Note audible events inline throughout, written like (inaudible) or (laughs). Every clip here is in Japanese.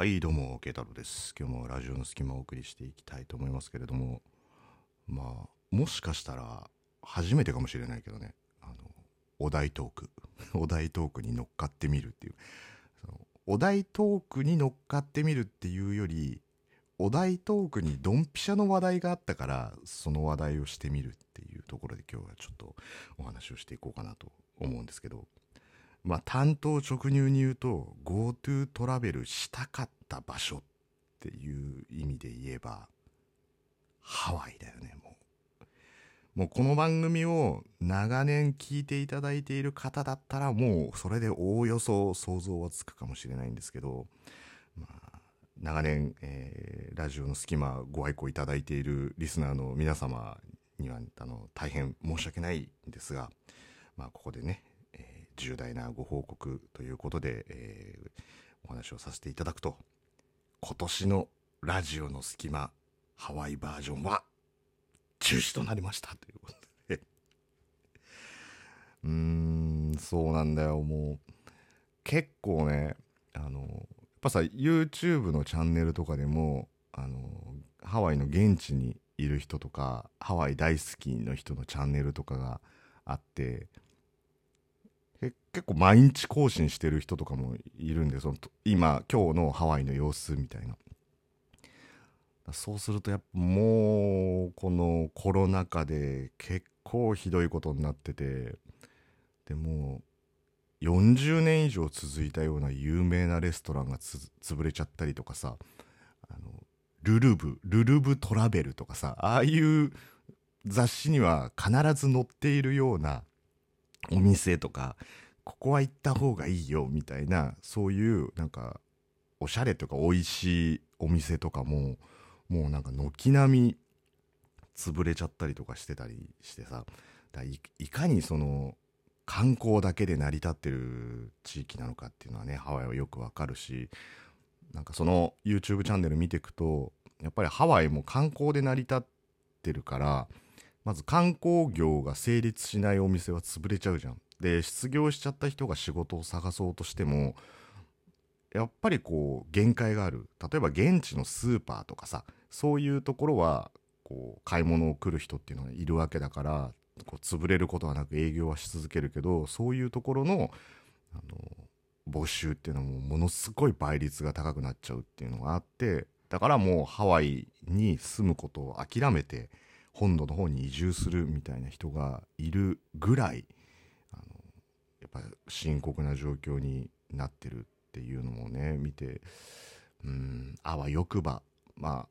はい、どうも、慶太郎です。今日もラジオの隙間をお送りしていきたいと思いますけれども、まあ、もしかしたら、初めてかもしれないけどね、あの、お題トーク。(laughs) お題トークに乗っかってみるっていう。そのお題トークに乗っかってみるっていうより、お題トークにドンピシャの話題があったから、その話題をしてみるっていうところで今日はちょっとお話をしていこうかなと思うんですけど、まあ、単刀直入に言うと GoTo トラベルしたかった場所っていう意味で言えばハワイだよねもう。もうこの番組を長年聞いていただいている方だったらもうそれでおおよそ想像はつくかもしれないんですけど、まあ、長年、えーラジオの隙間ご愛顧いただいているリスナーの皆様にはあの大変申し訳ないんですが、まあ、ここでね重大なご報告ということで、えーお話をさせていただくと今年のラジオの隙間ハワイバージョンは中止となりましたということで。(laughs) うーんそうなんだよ。もう結構ねあのやっぱさ YouTube のチャンネルとかでもあのハワイの現地にいる人とかハワイ大好きの人のチャンネルとかがあって結構毎日更新してる人とかもいるんでその今今日のハワイの様子みたいな。そうするとやっぱもうこのコロナ禍で結構ひどいことになっててでもう40年以上続いたような有名なレストランが潰れちゃったりとかさあのルルブルルブトラベルとかさああいう雑誌には必ず載っているようなお店とかここは行った方がいいよみたいなそういうなんかおしゃれとか美味しいお店とかももうなんか軒並み潰れちゃったりとかしてたりしてさだいいかにその観光だけで成り立ってる地域なのかっていうのはねハワイはよくわかるしなんかその YouTube チャンネル見ていくとやっぱりハワイも観光で成り立ってるからまず観光業が成立しないお店は潰れちゃうじゃん。で失業しちゃった人が仕事を探そうとしてもやっぱりこう限界がある例えば現地のスーパーとかさそういうところはこう買い物を来る人っていうのがいるわけだからこう潰れることはなく営業はし続けるけどそういうところのあの募集っていうのはもものすごい倍率が高くなっちゃうっていうのがあってだからもうハワイに住むことを諦めて本土の方に移住するみたいな人がいるぐらいあのやっぱ深刻な状況になってるっていうのもね見てうんあわよくばまあ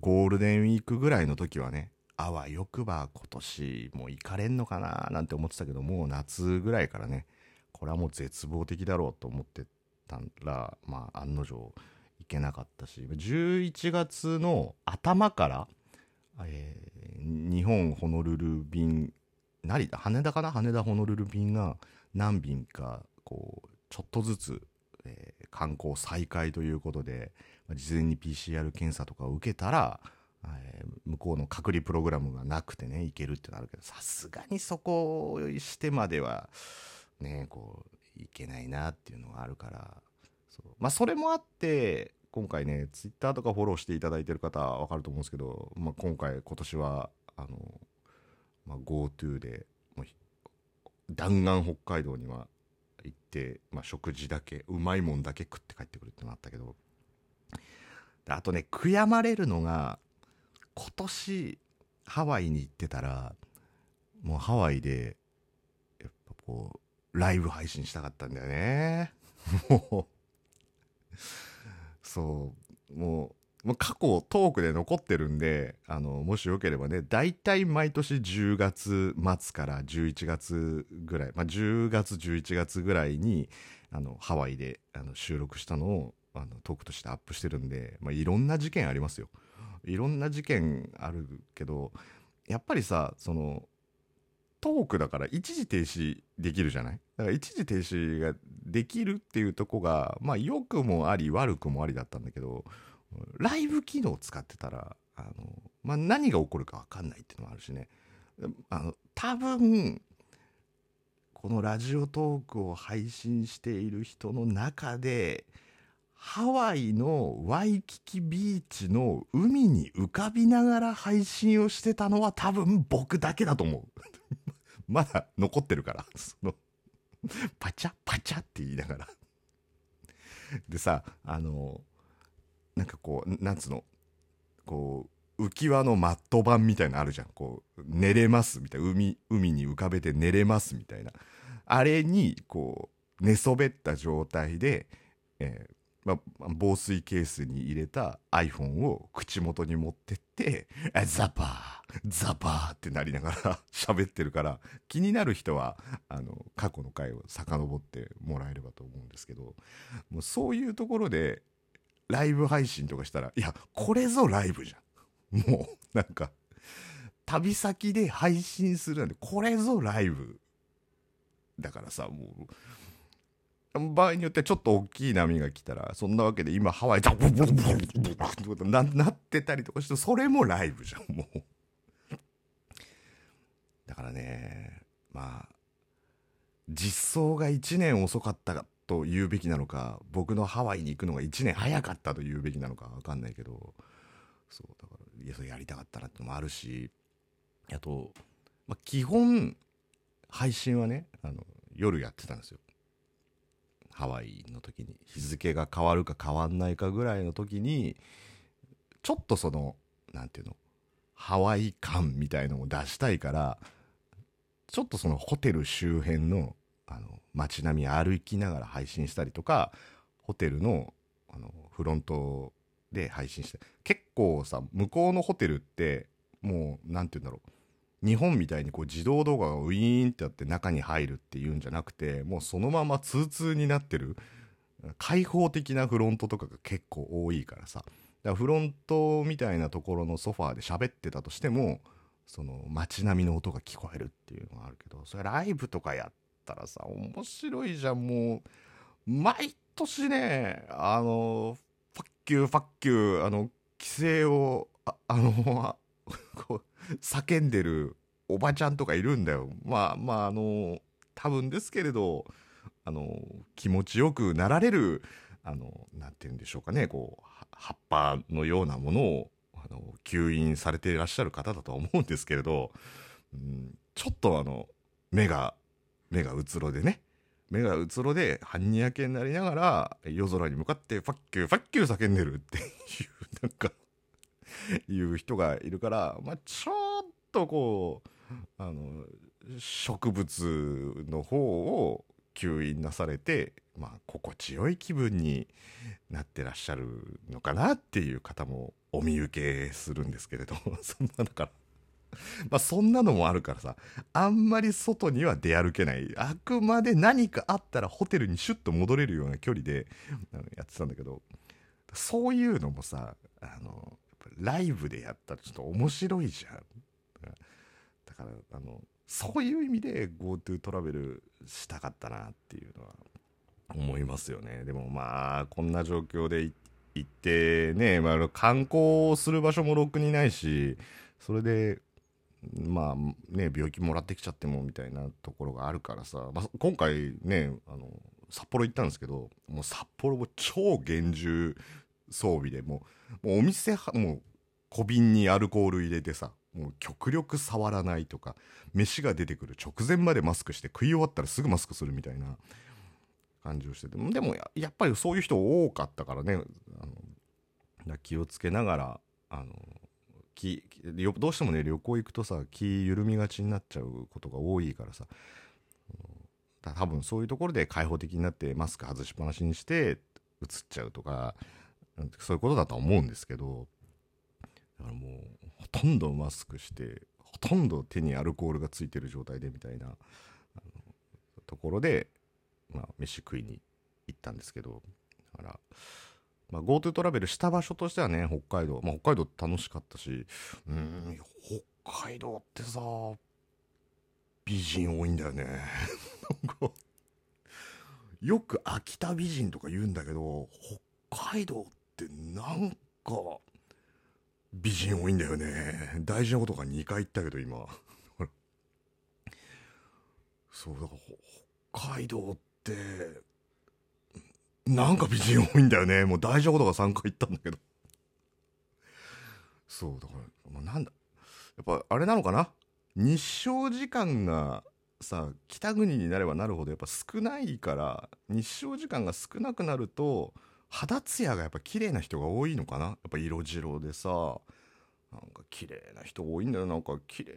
ゴールデンウィークぐらいの時はねあわよくば今年もう行かれんのかななんて思ってたけどもう夏ぐらいからねこれはもう絶望的だろうと思ってたらまあ案の定行けなかったし11月の頭からえー日本ホノルル便成田羽田かな羽田ホノルル便が何便かこうちょっとずつ、えー観光再開ということで、まあ事前に PCR 検査とかを受けたら、えー向こうの隔離プログラムがなくてね行けるってなるけどさすがにそこをしてまではねこういけないなっていうのがあるからそう。まあそれもあって今回ねツイッターとかフォローしていただいてる方は分かると思うんですけど、まあ、今回今年はあの、まあ、GoTo でもう弾丸北海道には行って、まあ、食事だけうまいもんだけ食って帰ってくるってのがあったけど。あとね悔やまれるのが今年ハワイに行ってたらもうハワイでやっぱこうライブ配信したかったんだよね。もう。そうもう過去トークで残ってるんであのもしよければね大体毎年10月末から11月ぐらい、まあ、10月11月ぐらいにあのハワイであの収録したのをあのトークとしてアップしてるんで、まあ、いろんな事件ありますよ。いろんな事件あるけどやっぱりさそのトークだから一時停止できるじゃない？だから一時停止ができるっていうとこがまあ良くもあり悪くもありだったんだけどライブ機能を使ってたらあの、まあ、何が起こるか分かんないっていうのもあるしね。あの多分このラジオトークを配信している人の中でハワイのワイキキビーチの海に浮かびながら配信をしてたのは多分僕だけだと思う。まだ残ってるから。(laughs) そのパチャパチャって言いながら。でさあのなんかこうなんつうの？こう浮き輪のマット版みたいなのあるじゃん。こう寝れますみたいな。海海に浮かべて寝れますみたいな。あれにこう寝そべった状態で、えーまあ、防水ケースに入れた iPhone を口元に持ってってザバーザバーってなりながら (laughs) 喋ってるから気になる人はあの過去の回を遡ってもらえればと思うんですけどもうそういうところでライブ配信とかしたらいやこれぞライブじゃん。もうなんか旅先で配信するなんてこれぞライブ。だからさもう場合によってちょっと大きい波が来たらそんなわけで今ハワイでブブブブブブブななってたりとかしてそれもライブじゃんもうだからねまあ実装が1年遅かったと言うべきなのか僕のハワイに行くのが1年早かったと言うべきなのか分かんないけどそうだからいやそれやりたかったなってのもあるしあと、まあ、基本配信はねあの夜やってたんですよハワイの時に日付が変わるか変わんないかぐらいの時にちょっとその何て言うのハワイ感みたいのを出したいからちょっとそのホテル周辺のあの街並み歩きながら配信したりとかホテルのあのフロントで配信して結構さ向こうのホテルってもう何て言うんだろう日本みたいにこう自動動画がウィーンってやって中に入るっていうんじゃなくてもうそのまま通通になってる開放的なフロントとかが結構多いからさ。だからフロントみたいなところのソファーで喋ってたとしてもその街並みの音が聞こえるっていうのがあるけどそれライブとかやったらさ面白いじゃん。もう毎年ねあのファッキューファッキューあの規制をああの (laughs) こう叫んでるおばちゃんとかいるんだよ。まあまああの多分ですけれどあの気持ちよくなられるあのなんて言うんでしょうかねこう葉っぱのようなものをあの吸引されていらっしゃる方だとは思うんですけれど、うん、ちょっとあの目が目がうつろでね目がうつろで半にやけになりながら夜空に向かってファッキューファッキュー叫んでるっていうなんかいう人がいるから、まあ、ちょっとこうあの植物の方を吸引なされて、まあ、心地よい気分になってらっしゃるのかなっていう方もお見受けするんですけれど (laughs) そんなだから。まあそんなのもあるからさあんまり外には出歩けない。あくまで何かあったらホテルにシュッと戻れるような距離でやってたんだけどそういうのもさあのライブでやったらちょっと面白いじゃん。だから、あの、そういう意味で GoTo トラベルしたかったなっていうのは思いますよね。でもまあ、こんな状況で行ってね、まあ、観光する場所もろくにないし、それで、まあね、病気もらってきちゃってもみたいなところがあるからさ、まあ、今回ね、あの、札幌行ったんですけど、もう札幌も超厳重装備でもう、もうお店は、もう小瓶にアルコール入れてさもう極力触らないとか飯が出てくる直前までマスクして食い終わったらすぐマスクするみたいな感じをしててでもやっぱりそういう人多かったからねあの気をつけながらあの気どうしてもね旅行行くとさ気緩みがちになっちゃうことが多いからさ多分そういうところで開放的になってマスク外しっぱなしにして映っちゃうとかそういうことだとは思うんですけどだからもうほとんどマスクしてほとんど手にアルコールがついてる状態でみたいなところで、まあ、飯食いに行ったんですけどだから、まあ、GoTo トラベルした場所としてはね北海道、まあ、北海道楽しかったしうん北海道ってさ美人多いんだよね。よく秋田美人とか言うんだけど北海道ってなんか美人多いんだよね。大事なことが2回言ったけど今。(laughs) そうだから北海道ってなんか美人多いんだよね。もう大事なことが3回行ったんだけど。そうだからもうなんだやっぱあれなのかな？日照時間がさ北国になればなるほどやっぱ少ないから日照時間が少なくなると肌ツヤがやっぱ綺麗な人が多いのかな？やっぱ色白でさなんか綺麗な人多いんだよ。なんか綺麗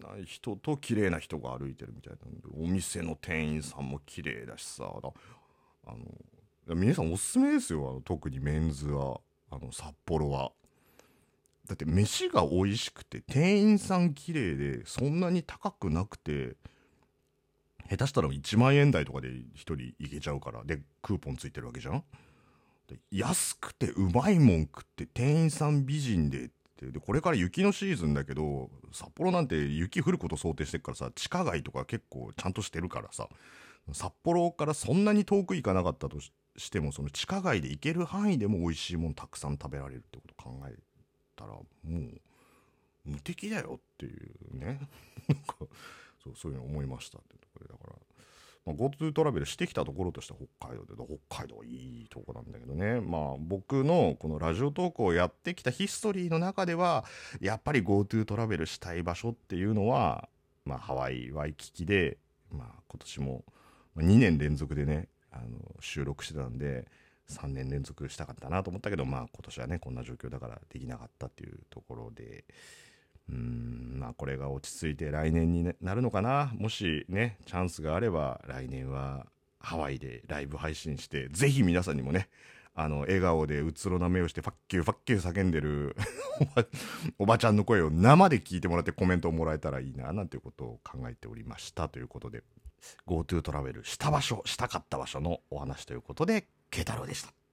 な人と綺麗な人が歩いてるみたいな。んでお店の店員さんも綺麗だしさ。あの皆さんおすすめですよ。あの特にメンズは。あの札幌は。だって飯が美味しくて店員さん綺麗でそんなに高くなくて下手したら1万円台とかで1人いけちゃうから。でクーポンついてるわけじゃん。安くてうまいもん食って店員さん美人でってでこれから雪のシーズンだけど札幌なんて雪降ること想定してるからさ地下街とか結構ちゃんとしてるからさ札幌からそんなに遠く行かなかったとしてもその地下街で行ける範囲でも美味しいもんたくさん食べられるってこと考えたらもう無敵だよっていうね。(laughs) なんかそうそういうの思いましたってところでだから、まあ、GoTo トラベルしてきたところとして北海道で北海道いいとこなんだけどねまあ僕のこのラジオトークをやってきたヒストリーの中ではやっぱり GoTo トラベルしたい場所っていうのは、まあ、ハワイワイキキで、まあ、今年も2年連続でねあの収録してたんで3年連続したかったなと思ったけどまあ今年はねこんな状況だからできなかったっていうところで。うんまあこれが落ち着いて来年になるのかな。もしねチャンスがあれば来年はハワイでライブ配信してぜひ皆さんにもねあの笑顔でうつろな目をしてファッキューファッキュー叫んでる (laughs) おばちゃんの声を生で聞いてもらってコメントをもらえたらいいななんていうことを考えておりました。ということで GoTo トラベルした場所したかった場所のお話ということで慶太郎でした。